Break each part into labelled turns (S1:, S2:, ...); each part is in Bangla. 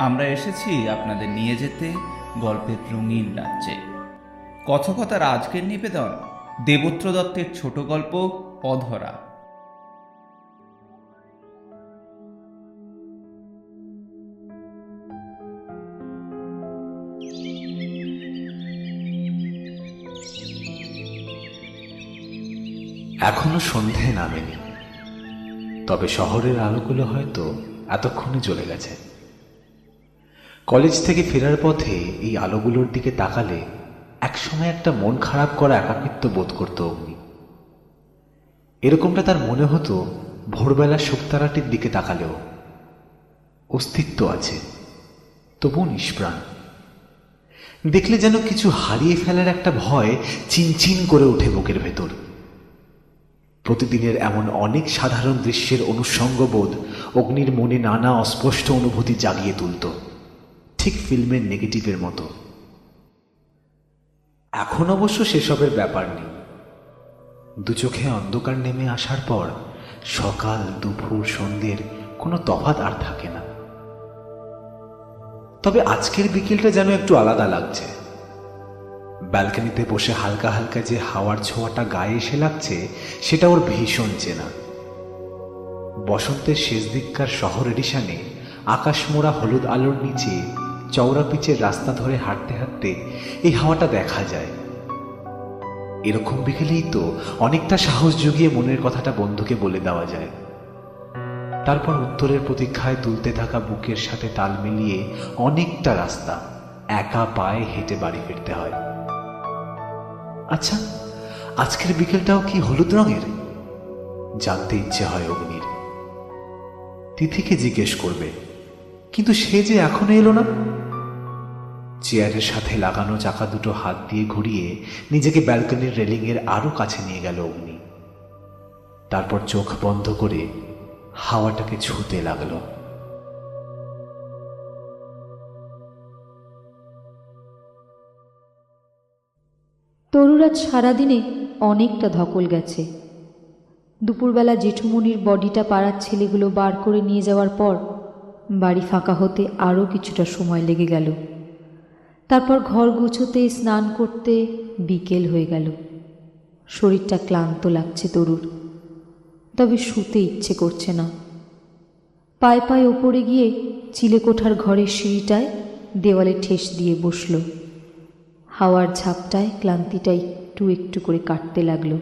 S1: আমরা এসেছি আপনাদের নিয়ে যেতে গল্পের রঙিন রাজ্যে। কথকতার আজকের নিবেদন দেবত্র দত্তের ছোট গল্প অধরা।
S2: এখনও সন্ধে নামেনি। তবে শহরের আলোগুলো হয়তো এতক্ষণে চলে গেছে। কলেজ থেকে ফেরার পথে এই আলোগুলোর দিকে তাকালে একসময় একটা মন খারাপ করা একাকিত্ব বোধ করত অগ্নি। এরকমটা তার মনে হতো ভোরবেলা শুকতারাটির দিকে তাকালেও। অস্তিত্ব আছে তবু নিষ্প্রাণ। দেখলে যেন কিছু হারিয়ে ফেলার একটা ভয় চিনচিন করে ওঠে বুকের ভেতর। প্রতিদিনের এমন অনেক সাধারণ দৃশ্যের অনুষঙ্গবোধ অগ্নির মনে নানা অস্পষ্ট অনুভূতি জাগিয়ে তুলত। ঠিক ফিল্মের নেগেটিভের মতো। এখন অবশ্য সেসবের ব্যাপার নেই। দু চোখে অন্ধকার নেমে আসার পর সকাল, দুপুর, সন্ধ্যের কোনো তফাত আর থাকে না। তবে আজকের বিকেলটা যেন একটু আলাদা লাগছে। ব্যালকনিতে বসে হালকা হালকা যে হাওয়ার ছোঁয়াটা গায়ে এসে লাগছে, সেটা ওর ভীষণ চেনা। বসন্তের শেষ দিককার শহর এডিশনে আকাশমোড়া হলুদ আলোর নিচে চওড়া পিচের রাস্তা ধরে হাঁটতে হাঁটতে এই হাওয়াটা দেখা যায়। এরকম বিকেলেই তো অনেকটা সাহস জুগিয়ে মনের কথাটা বন্ধুকে বলে দেওয়া যায়। তারপর উত্তরের প্রতীক্ষায় তুলতে থাকা বুকের সাথে তাল মিলিয়ে অনেকটা রাস্তা একা পায়ে হেঁটে বাড়ি ফিরতে হয়। আচ্ছা আজকের বিকেলটাও কি হলুদ রঙের? জানতে ইচ্ছে হয় অগ্নির। তিথিকে জিজ্ঞেস করবে, কিন্তু সে যে এখনও এলো না? চেয়ারের সাথে লাগানো চাকা দুটো হাত দিয়ে ঘুরিয়ে নিজেকে ব্যালকনির রেলিংয়ের আরও কাছে নিয়ে গেল অগ্নি তারপর চোখ বন্ধ করে হাওয়াটাকে ছুঁতে লাগল।
S3: তরুরাজ সারাদিনে অনেকটা ধকল গেছে। দুপুরবেলা জেঠুমনির বডিটা পাড়ার ছেলেগুলো বার করে নিয়ে যাওয়ার পর বাড়ি ফাঁকা হতে আরও কিছুটা সময় লেগে গেল। তারপর ঘর গুছোতে, স্নান করতে বিকেল হয়ে গেল। শরীরটা ক্লান্ত লাগছে তরুর। তবে শুতে ইচ্ছে করছে না। পায়ে পায়ে ওপরে গিয়ে চিলেকোঠার ঘরের সিঁড়িটায় দেওয়ালে ঠেস দিয়ে বসল। হাওয়ার ঝাপটায় ক্লান্তিটা একটু একটু করে কাটতে লাগল।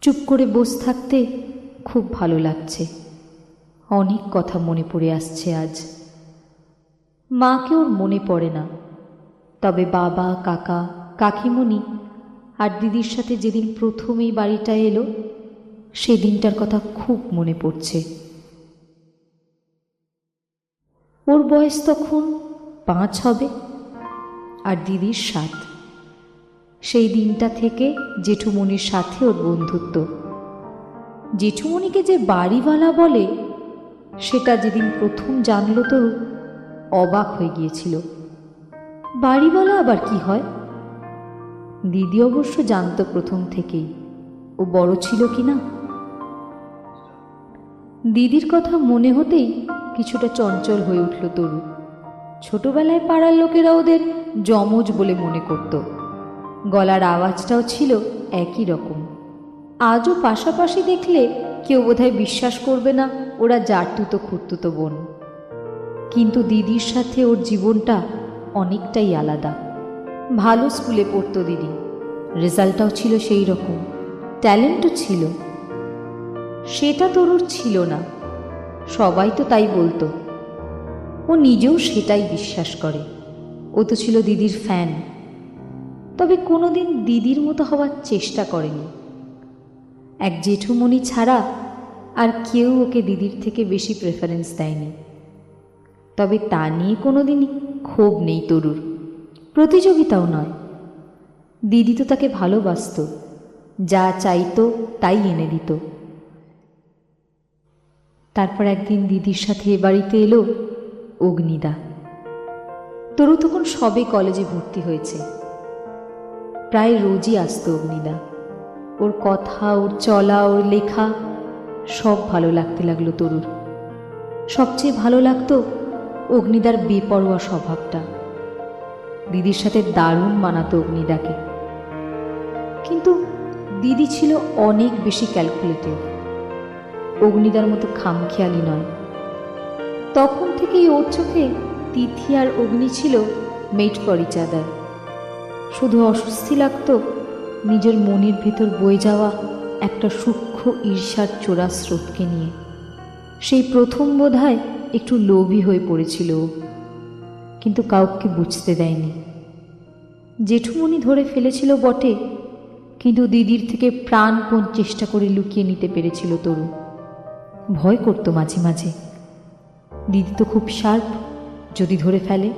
S3: চুপ করে বস থাকতে খুব ভালো লাগছে। অনেক কথা মনে পড়ে আসছে আজ। মাকে ওর মনে পড়ে না। তবে বাবা, কাকা, কাকিমণি আর দিদির সাথে যেদিন প্রথম এই বাড়িটা এলো সেই দিনটার কথা খুব মনে পড়ছে। ওর বয়স তখন পাঁচ হবে আর দিদির সাত। সেই দিনটা থেকে জেঠুমনির সাথে ওর বন্ধুত্ব। জেঠুমনিকে যে বাড়িওয়ালা বলে, সেটা যেদিন প্রথম জানলো তো অবাক হয়ে গিয়েছিল। বাড়িওয়ালা আবার কি হয়? দিদি অবশ্য জানতো প্রথম থেকেই ও বড় ছিল কি না। দিদির কথা মনে হতেই কিছুটা চঞ্চল হয়ে উঠল তরু। ছোটবেলায় পাড়ার লোকেরা ওদের যমজ বলে মনে করত। গলার আওয়াজটাও ছিল একই রকম। আজও পাশাপাশি দেখলে কেউ বোধহয় বিশ্বাস করবে না, ওরা জারতুতো খুঁড়তুতো বোন। কিন্তু দিদির সাথে ওর জীবনটা অনেকটাই আলাদা। ভালো স্কুলে পড়তো দিদি। রেজাল্টটাও ছিল সেই রকম। ট্যালেন্টও ছিল। সেটা তরুর ছিল না। সবাই তো তাই বলতো। ও নিজেও সেটাই বিশ্বাস করে। ও তো ছিল দিদির ফ্যান। তবে কোনোদিন দিদির মতো হওয়ার চেষ্টা করেনি। এক জেঠুমণি ছাড়া আর কেউ ওকে দিদির থেকে বেশি প্রেফারেন্স দেয়নি। তবে তা নিয়ে কোনোদিনই ক্ষোভ নেই তরুর। প্রতিযোগিতাও নয়। দিদি তো তাকে ভালোবাসত। যা চাইতো তাই এনে দিত। তারপর একদিন দিদির সাথে এ বাড়িতে এলো অগ্নিদা। তরু তখন সবে কলেজে ভর্তি হয়েছে। প্রায় রোজই আসতো অগ্নিদা। ওর কথা, ওর চলা, ওর লেখা সব ভালো লাগতে লাগল তরুর। সবচেয়ে ভালো লাগতো অগ্নিদার বেপরোয়া স্বভাবটা। দিদির সাথে দারুণ মানাতো অগ্নিদাকে। কিন্তু দিদি ছিল অনেক বেশি ক্যালকুলেটিভ অগ্নিদার মতো খামখেয়ালি নয়। তখন থেকেই ওর চোখে তিথি আর অগ্নি ছিল মেট ফর শুধু অস্বস্তি লাগতো নিজের মনের ভেতর বয়ে যাওয়া একটা সূক্ষ্ম ঈর্ষার চোরা স্রোতকে নিয়ে। সেই প্রথম বোধহয় একটু লোভী হয়ে পড়েছিল, কিন্তু কাউকে বুঝতে দেয়নি। জেঠুমনি ধরে ফেলেছিল বটে, কিন্তু দিদির থেকে প্রাণপণ চেষ্টা করে লুকিয়ে নিতে পেরেছিল তরু ভয় করতো মাঝে মাঝে। দিদি তো খুব শার্প, যদি ধরে ফেলে।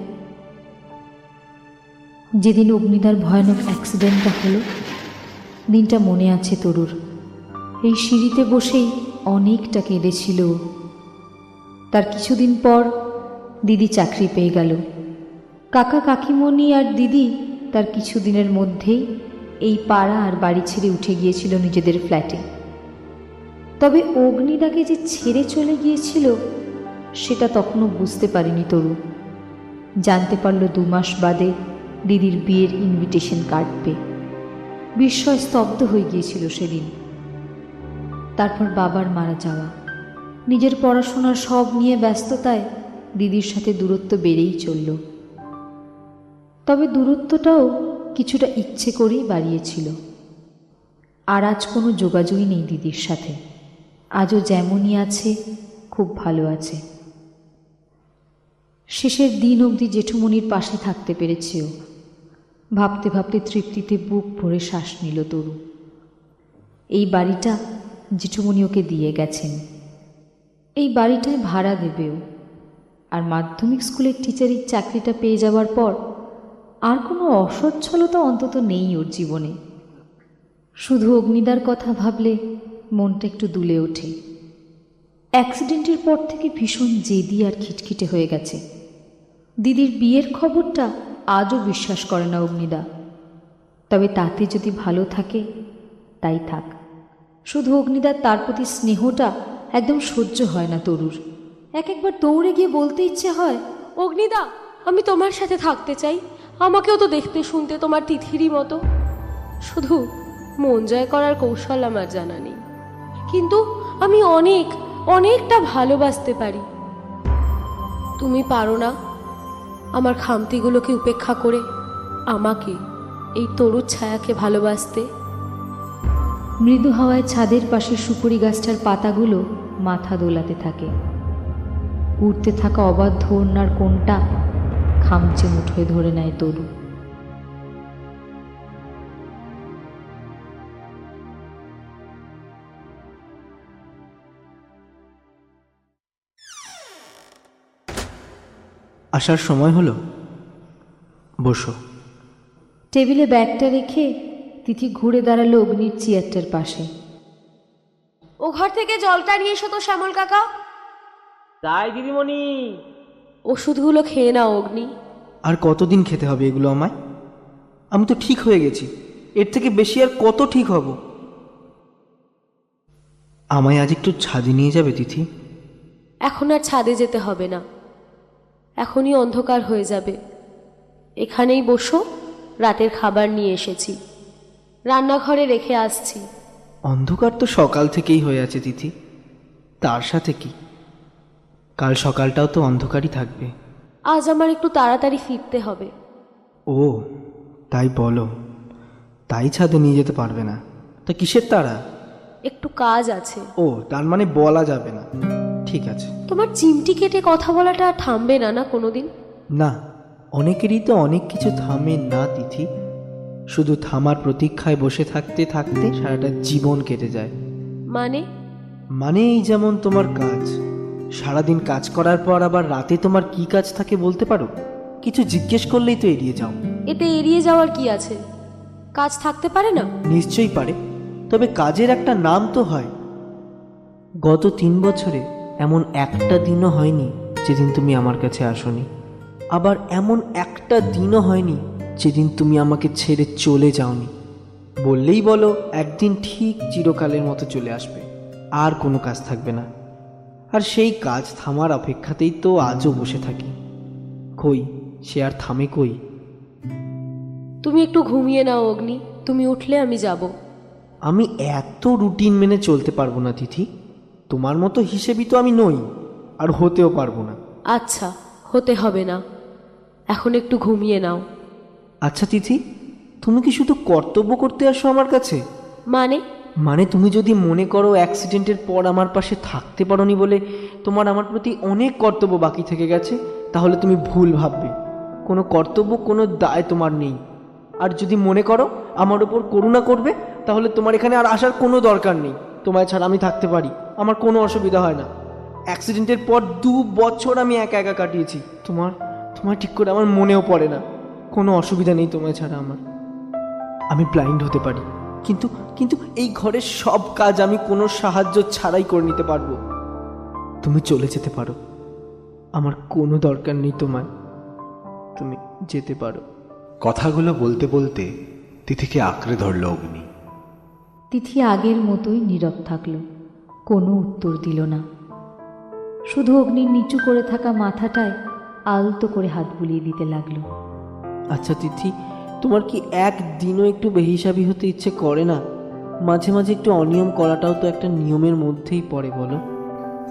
S3: যেদিন অগ্নিদার ভয়ানক অ্যাক্সিডেন্টটা হলো, দিনটা মনে আছে তরুর। এই সিঁড়িতে বসেই অনেকটা কেঁদেছিল। তার কিছুদিন পর দিদি চাকরি পেয়ে গেল। কাকা কাকিমণি আর দিদি তার কিছুদিনের মধ্যেই এই পাড়া আর বাড়ি ছেড়ে উঠে গিয়েছিল নিজেদের ফ্ল্যাটে। তবে অগ্নিদাকে যে ছেড়ে চলে গিয়েছিল, সেটা তখনও বুঝতে পারেনি তরু। জানতে পারল দু মাস বাদে দিদির বিয়ের ইনভিটেশন কার্ড বিস্ময় স্তব্ধ হয়ে গিয়েছিল সেদিন। তারপর বাবার মারা যাওয়া। নিজের পড়াশোনার সব নিয়ে ব্যস্ততায় দিদির সাথে দূরত্ব বেড়েই চলল। তবে দূরত্বটাও কিছুটা ইচ্ছে করেই বাড়িয়েছিল। আর আজ কোনো যোগাযোগই নেই দিদির সাথে। আজও যেমনই আছে, খুব ভালো আছে। শেষের দিন অবধি জেঠুমনির পাশে থাকতে পেরেছে ও ভাবতে ভাবতে তৃপ্তিতে বুক ভরে শ্বাস নিল তরু। এই বাড়িটা জেঠুমনি ওকে দিয়ে গেছেন। এই বাড়িটায় ভাড়া দেবেও। আর মাধ্যমিক স্কুলের টিচারের চাকরিটা পেয়ে যাওয়ার পর আর কোনো অসচ্ছলতা অন্তত নেই ওর জীবনে। শুধু অগ্নিদার কথা ভাবলে মনটা একটু দুলে ওঠে। অ্যাক্সিডেন্টের পর থেকে ভীষণ জেদি আর খিটখিটে হয়ে গেছে। দিদির বিয়ের খবরটা আজও বিশ্বাস করে না অগ্নিদা। তবে তাতে যদি ভালো থাকে, তাই থাক। শুধু অগ্নিদার তার প্রতি স্নেহটা একদম সহ্য হয় না তরুর। এক একবার দৌড়ে গিয়ে বলতে ইচ্ছে হয়
S4: অগ্নিদা আমি তোমার সাথে থাকতে চাই। আমাকেও তো দেখতে শুনতে তোমার তিথিরই মতো। শুধু মন জয় করার কৌশল আমার জানা নেই। কিন্তু আমি অনেক অনেকটা ভালোবাসতে পারি। তুমি পারো না আমার খামতিগুলোকে উপেক্ষা করে আমাকে এই তরুর ছায়াকে ভালোবাসতে।
S3: মৃদু হাওয়ায় ছাদের পাশে সুপুরি গাছটার পাতাগুলো মাথা দোলাতে থাকে। উড়তে থাকা অবাধ্য ওড়নার কোনটা খামচে মুঠোয় ধরে নেয় তরু।
S5: আসার সময় হলো। বসো।
S3: টেবিলে ব্যাগটা রেখে তিথি ঘুরে দাঁড়াল অগ্নির চেয়ারটার পাশে।
S4: ও ঘর থেকে জলটা নিয়ে এসো তো শ্যামল কাকা।
S6: তাই দিদিমণি।
S4: ওষুধগুলো খেয়ে নাও অগ্নি।
S5: আর কতদিন খেতে হবে এগুলো আমায়? আমি তো ঠিক হয়ে গেছি। এর থেকে বেশি আর কত ঠিক হব? আমায় আজ একটু ছাদে নিয়ে যাবে তিথি।
S4: এখন আর ছাদে যেতে হবে না। এখনই অন্ধকার হয়ে যাবে। এখানেই বসো রাতের খাবার নিয়ে এসেছি। রান্নাঘরে রেখে আসছি।
S5: অন্ধকার তো সকাল থেকেই হয়ে আছে তিথি। তার সাথে কি? কাল সকালটাও তো অন্ধকারই থাকবে।
S4: আজ আমার একটু তাড়াতাড়ি ফিরতে হবে।
S5: ও তাই বলো। তাই ছাদে নিয়ে যেতে পারবে না। তা কিসের তারা
S4: একটু কাজ আছে।
S5: ও তার মানে বলা যাবে না। ঠিক আছে।
S4: তোমার চিমটি কেটে কথা বলাটা থামবে না না কোনোদিন?
S5: না অনেকেরই তো অনেক কিছু থামে না তিথি। শুধু থামার প্রতীক্ষায় বসে থাকতে থাকতে সারাটা জীবন কেটে যায়।
S4: মানে?
S5: মানে এই যেমন তোমার কাজ। সারাদিন কাজ করার পর আবার রাতে তোমার কি কাজ থাকে বলতে পারো? কিছু জিজ্ঞেস করলেই তো এড়িয়ে যাও।
S4: এতে এড়িয়ে যাওয়ার কি আছে? কাজ থাকতে পারে না?
S5: নিশ্চয়ই পারে। তবে কাজের একটা নাম তো হয়। গত তিন বছরে এমন একটা দিনও হয়নি যেদিন তুমি আমার কাছে আসোনি। আবার এমন একটা দিনও হয়নি যেদিন তুমি আমাকে ছেড়ে চলে যাওনি। বললেই বলো একদিন ঠিক চিরকালের মতো চলে আসবে আর কোনো কাজ থাকবে না। আর সেই কাজ থামার অপেক্ষাতেই তো আজও বসে থাকি। কই সে আর থামে কই?
S4: তুমি একটু ঘুমিয়ে নাও অগ্নি। তুমি উঠলে আমি যাব।
S5: আমি এত রুটিন মেনে চলতে পারব না তিথি। তোমার মতো হিসেবই তো আমি নই আর হতেও পারব না।
S4: আচ্ছা হতে হবে না। এখন একটু ঘুমিয়ে নাও।
S5: আচ্ছা তিথি তুমি কি শুধু কর্তব্য করতে আসো আমার কাছে?
S4: মানে?
S5: মানে তুমি যদি মনে করো অ্যাক্সিডেন্টের পর আমার পাশে থাকতে পারোনি বলে তোমার আমার প্রতি অনেক কর্তব্য বাকি থেকে গেছে তাহলে তুমি ভুল ভাববে। কোনো কর্তব্য কোনো দায় তোমার নেই। আর যদি মনে করো আমার ওপর করুণা করবে তাহলে তোমার এখানে আর আসার কোনো দরকার নেই। তোমায় ছাড়া আমি থাকতে পারি। আমার কোনো অসুবিধা হয় না। অ্যাক্সিডেন্টের পর দু বছর আমি একা একা কাটিয়েছি। তোমার তোমার ঠিক করে আমার মনেও পড়ে না। কোনো অসুবিধা নেই তোমায় ছাড়া আমার। আমি ব্লাইন্ড হতে পারি। কিন্তু কিন্তু এই ঘরের সব কাজ আমি কোনো সাহায্য ছাড়াই করে নিতে পারব। তুমি চলে যেতে পারো। আমার কোনো দরকার নেই তোমায়। তুমি যেতে পারো।
S2: কথাগুলো বলতে বলতে তিথিকে আঁকড়ে ধরল অগ্নি।
S3: তিথি আগের মতোই নীরব থাকল। কোনো উত্তর দিল না। শুধু অগ্নির নিচু করে থাকা মাথাটায় আলতো করে হাত বুলিয়ে দিতে লাগল।
S5: আচ্ছা তিথি তোমার কি একদিনও একটু বেহিসাবি হতে ইচ্ছে করে না? মাঝে মাঝে একটু অনিয়ম করাটাও তো একটা নিয়মের মধ্যেই পড়ে বলো।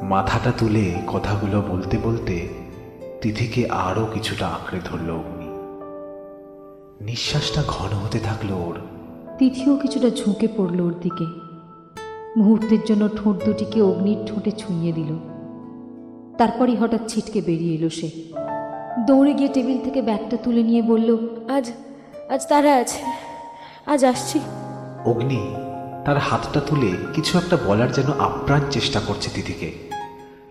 S2: মাথাটা তুলে কথাগুলো বলতে বলতে তিথিকে আরও কিছুটা আঁকড়ে ধরল অগ্নি। নিঃশ্বাসটা ঘন হতে থাকল ওর।
S3: তিথিও কিছুটা ঝুঁকে পড়ল ওর দিকে। মুহূর্তের জন্য ঠোঁট দুটিকে অগ্নির ঠোঁটে ছুঁয়ে দিল। তারপরই হঠাৎ ছিটকে বেরিয়ে এলো সে। দৌড়ে গিয়ে টেবিল থেকে ব্যাগটা তুলে নিয়ে বলল,
S4: আজ আজ তারা আছে। আজ আসছি।
S2: অগ্নি তার হাতটা তুলে কিছু একটা বলার যেন আপ্রাণ চেষ্টা করছে দিদিকে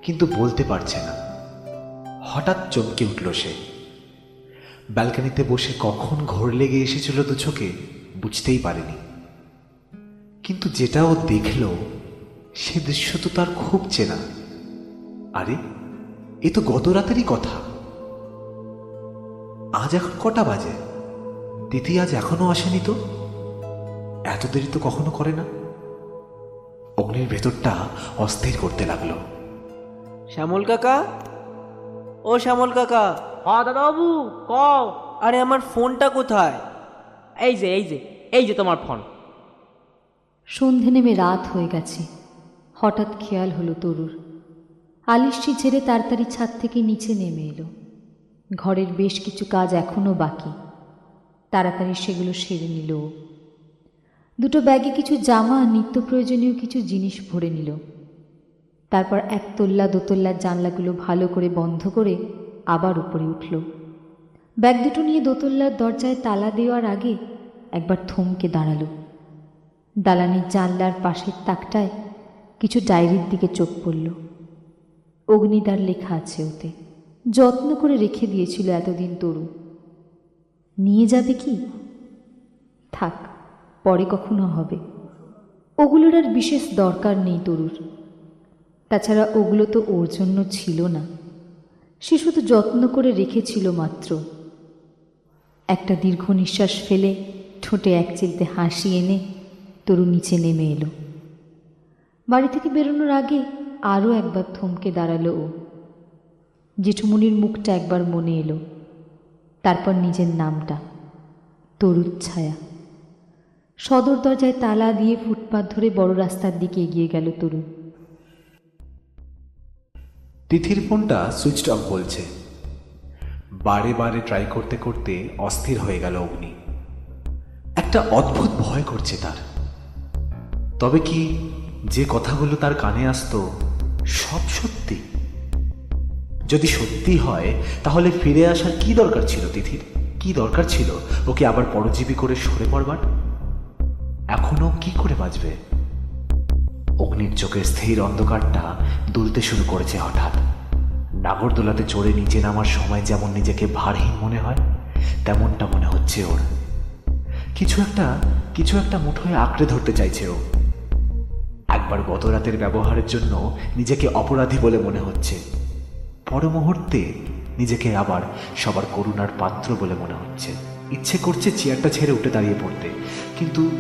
S2: কিন্তু বলতে পারছে না। হঠাৎ চমকে উঠল সে। ব্যালকানিতে বসে কখন ঘোর লেগে এসেছিল দু চোখে বুঝতেই পারেনি। কিন্তু যেটা ও দেখল, সে দৃশ্য তো তার খুব চেনা। আরে, এ তো গত রাতেরই কথা। আজ এখন কটা বাজে? তিথি আজ এখনও আসেনি তো? এত দেরি তো কখনো করে না? অগ্নির ভেতরটা অস্থির করতে লাগল।
S5: শ্যামল কাকা? ও শ্যামল কাকা।
S6: হ্যাঁ দাদাবাবু ক
S5: আরে আমার ফোনটা কোথায়?
S6: এই যে এই যে এই যে তোমার ফোন।
S3: সন্ধে নেমে রাত হয়ে গেছে। হঠাৎ খেয়াল হলো তরুর। আলিশটি ছেড়ে তাড়াতাড়ি ছাদ থেকে নিচে নেমে এলো। ঘরের বেশ কিছু কাজ এখনও বাকি। তাড়াতাড়ি সেগুলো সেরে নিল। দুটো ব্যাগে কিছু জামা, নিত্য প্রয়োজনীয় কিছু জিনিস ভরে নিল। তারপর একতল্লা দোতল্লার জানলাগুলো ভালো করে বন্ধ করে আবার উপরে উঠল। ব্যাগ দুটো নিয়ে দোতল্লার দরজায় তালা দেওয়ার আগে একবার থমকে দাঁড়াল। দালানির জানলার পাশের তাকটায় কিছু ডায়েরির দিকে চোখ পড়ল। অগ্নিদার লেখা আছে ওতে। যত্ন করে রেখে দিয়েছিল এতদিন তরু। নিয়ে যাবে কি? থাক, পরে কখনো হবে। ওগুলোর আর বিশেষ দরকার নেই তরুর। তাছাড়া ওগুলো তো ওর জন্য ছিল না। সে শুধু যত্ন করে রেখেছিল মাত্র। একটা দীর্ঘ নিঃশ্বাস ফেলে ঠোঁটে এক চিলতে হাসি এনে তরু নিচে নেমে এলো। বাড়ি থেকে বেরোনোর আগে আরও একবার থমকে দাঁড়াল ও। জেঠুমনির মুখটা একবার মনে এলো। তারপর নিজের নামটা, তরুর ছায়া। সদর দরজায় তালা দিয়ে ফুটপাত ধরে বড় রাস্তার দিকে এগিয়ে গেল তরু।
S2: তিথির ফোনটা সুইচ অফ বলছে। বারে বারে ট্রাই করতে করতে অস্থির হয়ে গেল অগ্নি। একটা অদ্ভুত ভয় করছে তার। তবে কি যে কথাগুলো তার কানে আসতো, সব সত্যি যদি সত্যি হয়, তাহলে ফিরে আসার কি দরকার ছিল তিথির? কি দরকার ছিল ওকে আবার পরজীবী করে সরে পড়বার? এখনও কি করে বাঁচবে? অগ্নির চোখের স্থির অন্ধকারটা দুলতে শুরু করেছে হঠাৎ। নাগরদোলাতে চড়ে নিচে নামার সময় যেমন নিজেকে ভারহীন মনে হয়, তেমনটা মনে হচ্ছে ওর। কিছু একটা কিছু একটা মুঠোয় আঁকড়ে ধরতে চাইছে ও। একবার গত রাতের ব্যবহারের জন্য নিজেকে অপরাধী বলে মনে হচ্ছে। পর মুহূর্তে নিজেকে আবার সবার করুণার পাত্র বলে মনে হচ্ছে। ইচ্ছে করছে চেয়ারটা ছেড়ে উঠে দাঁড়িয়ে পড়তে কিন্তু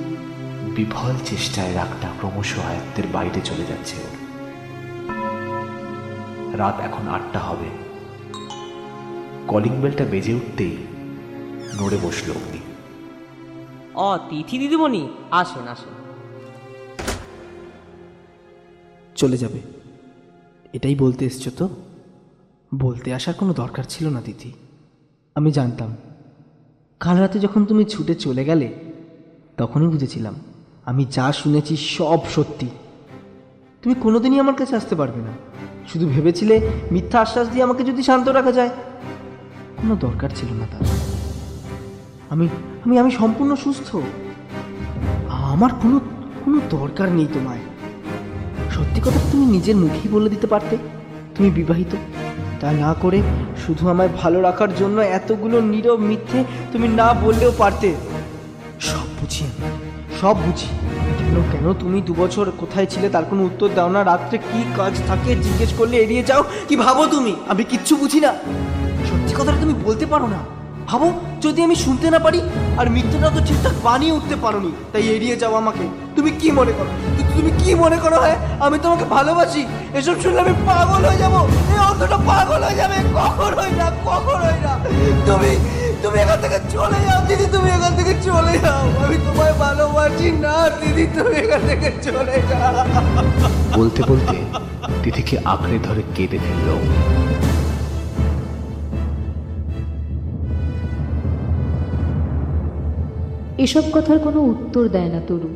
S2: বিফল চেষ্টায় রাগটা ক্রমশ আয়ত্তের বাইরে চলে যাচ্ছে ওর। রাত এখন আটটা হবে। কলিং বেলটা বেজে উঠতেই নড়ে বসল অগ্নি।
S6: ও তিথি দিদিমণি আসেন আসেন।
S5: চলে যাবে। এটাই বলতে এসছো তো? বলতে আসার কোনো দরকার ছিল না, দিদি। আমি জানতাম, কাল রাতে যখন তুমি ছুটে চলে গেলে, তখনই বুঝেছিলাম, আমি যা শুনেছি সব সত্যি। তুমি কোনোদিনই আমার কাছে আসতে পারবে না। শুধু ভেবেছিলে মিথ্যা আশ্বাস দিয়ে আমাকে যদি শান্ত রাখা যায়। কোনো দরকার ছিল না তার। আমি আমি আমি সম্পূর্ণ সুস্থ। আমার কোনো কোনো দরকার নেই তোমায়। সত্যি কথা তুমি নিজের মুখেই বলে দিতে পারতে। তুমি বিবাহিত। তা না করে শুধু আমায় ভালো রাখার জন্য এতগুলো নীরব মিথ্যে তুমি না বললেও পারতে। সব বুঝি সব বুঝি। কেন কেন তুমি দু বছর কোথায় ছিলে তার কোনো উত্তর দাও না? রাত্রে কি কাজ থাকে জিজ্ঞেস করলে এড়িয়ে যাও? কি ভাবো তুমি? আমি কিচ্ছু বুঝি না। সত্যি কথাটা তুমি বলতে পারো না। ভাবো, যদি আমি শুনতে না পারি, আর মিথ্যেটা তো ঠিকঠাক বানিয়ে উঠতে পারোনি, তাই এড়িয়ে যাও আমাকে। তুমি কি মনে করো? তুমি কি মনে করো হ্যাঁ? আমি তোমাকে ভালোবাসি। এসব শুনলে আমি পাগল হয়ে যাব। এই অন্তটা পাগল হয়ে যাবে। কখন হই না? কখন হই না? তুমি তুমি এখান থেকে চলে যাও, দিদি, তুমি এখান থেকে চলে যাও। আমি তোমায় ভালোবাসি না, দিদি, তুমি এখান থেকে চলে যাও।
S2: বলতে বলতে তিথিকে আঁকড়ে ধরে কেঁদে ফেলল।
S3: এসব কথার কোনো উত্তর দেয় না তরু।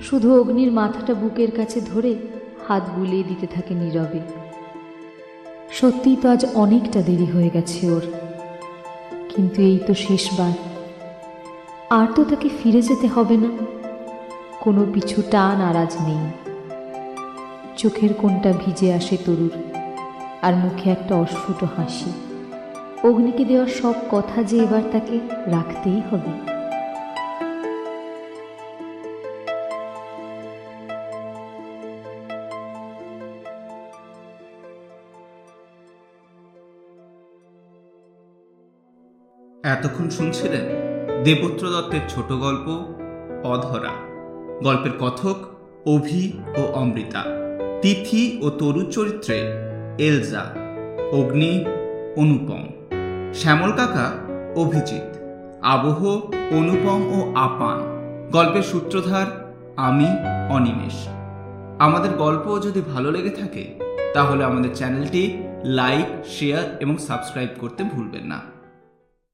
S3: শুধু অগ্নির মাথাটা বুকের কাছে ধরে হাত বুলিয়ে দিতে থাকে নীরবে। সত্যিই তো আজ অনেকটা দেরি হয়ে গেছে ওর। কিন্তু এই তো শেষবার। আর তো তাকে ফিরে যেতে হবে না। কোনো পিছু টান আর আজ নেই। চোখের কোনটা ভিজে আসে তরুর, আর মুখে একটা অস্ফুট হাসি। অগ্নিকে দেওয়ার সব কথা যে এবার তাকে রাখতেই হবে।
S1: এতক্ষণ শুনছিলেন দেবত্র দত্তের ছোট গল্প, অধরা। গল্পের কথক অভি ও অমৃতা। তিথি ও তরু চরিত্রে এলজা। অগ্নি অনুপম। শ্যামল কাকা, অভিজিৎ। আবহ, অনুপম ও আপান। গল্পের সূত্রধার আমি, অনিমেষ। আমাদের গল্প যদি ভালো লেগে থাকে, তাহলে আমাদের চ্যানেলটি লাইক, শেয়ার এবং সাবস্ক্রাইব করতে ভুলবেন না।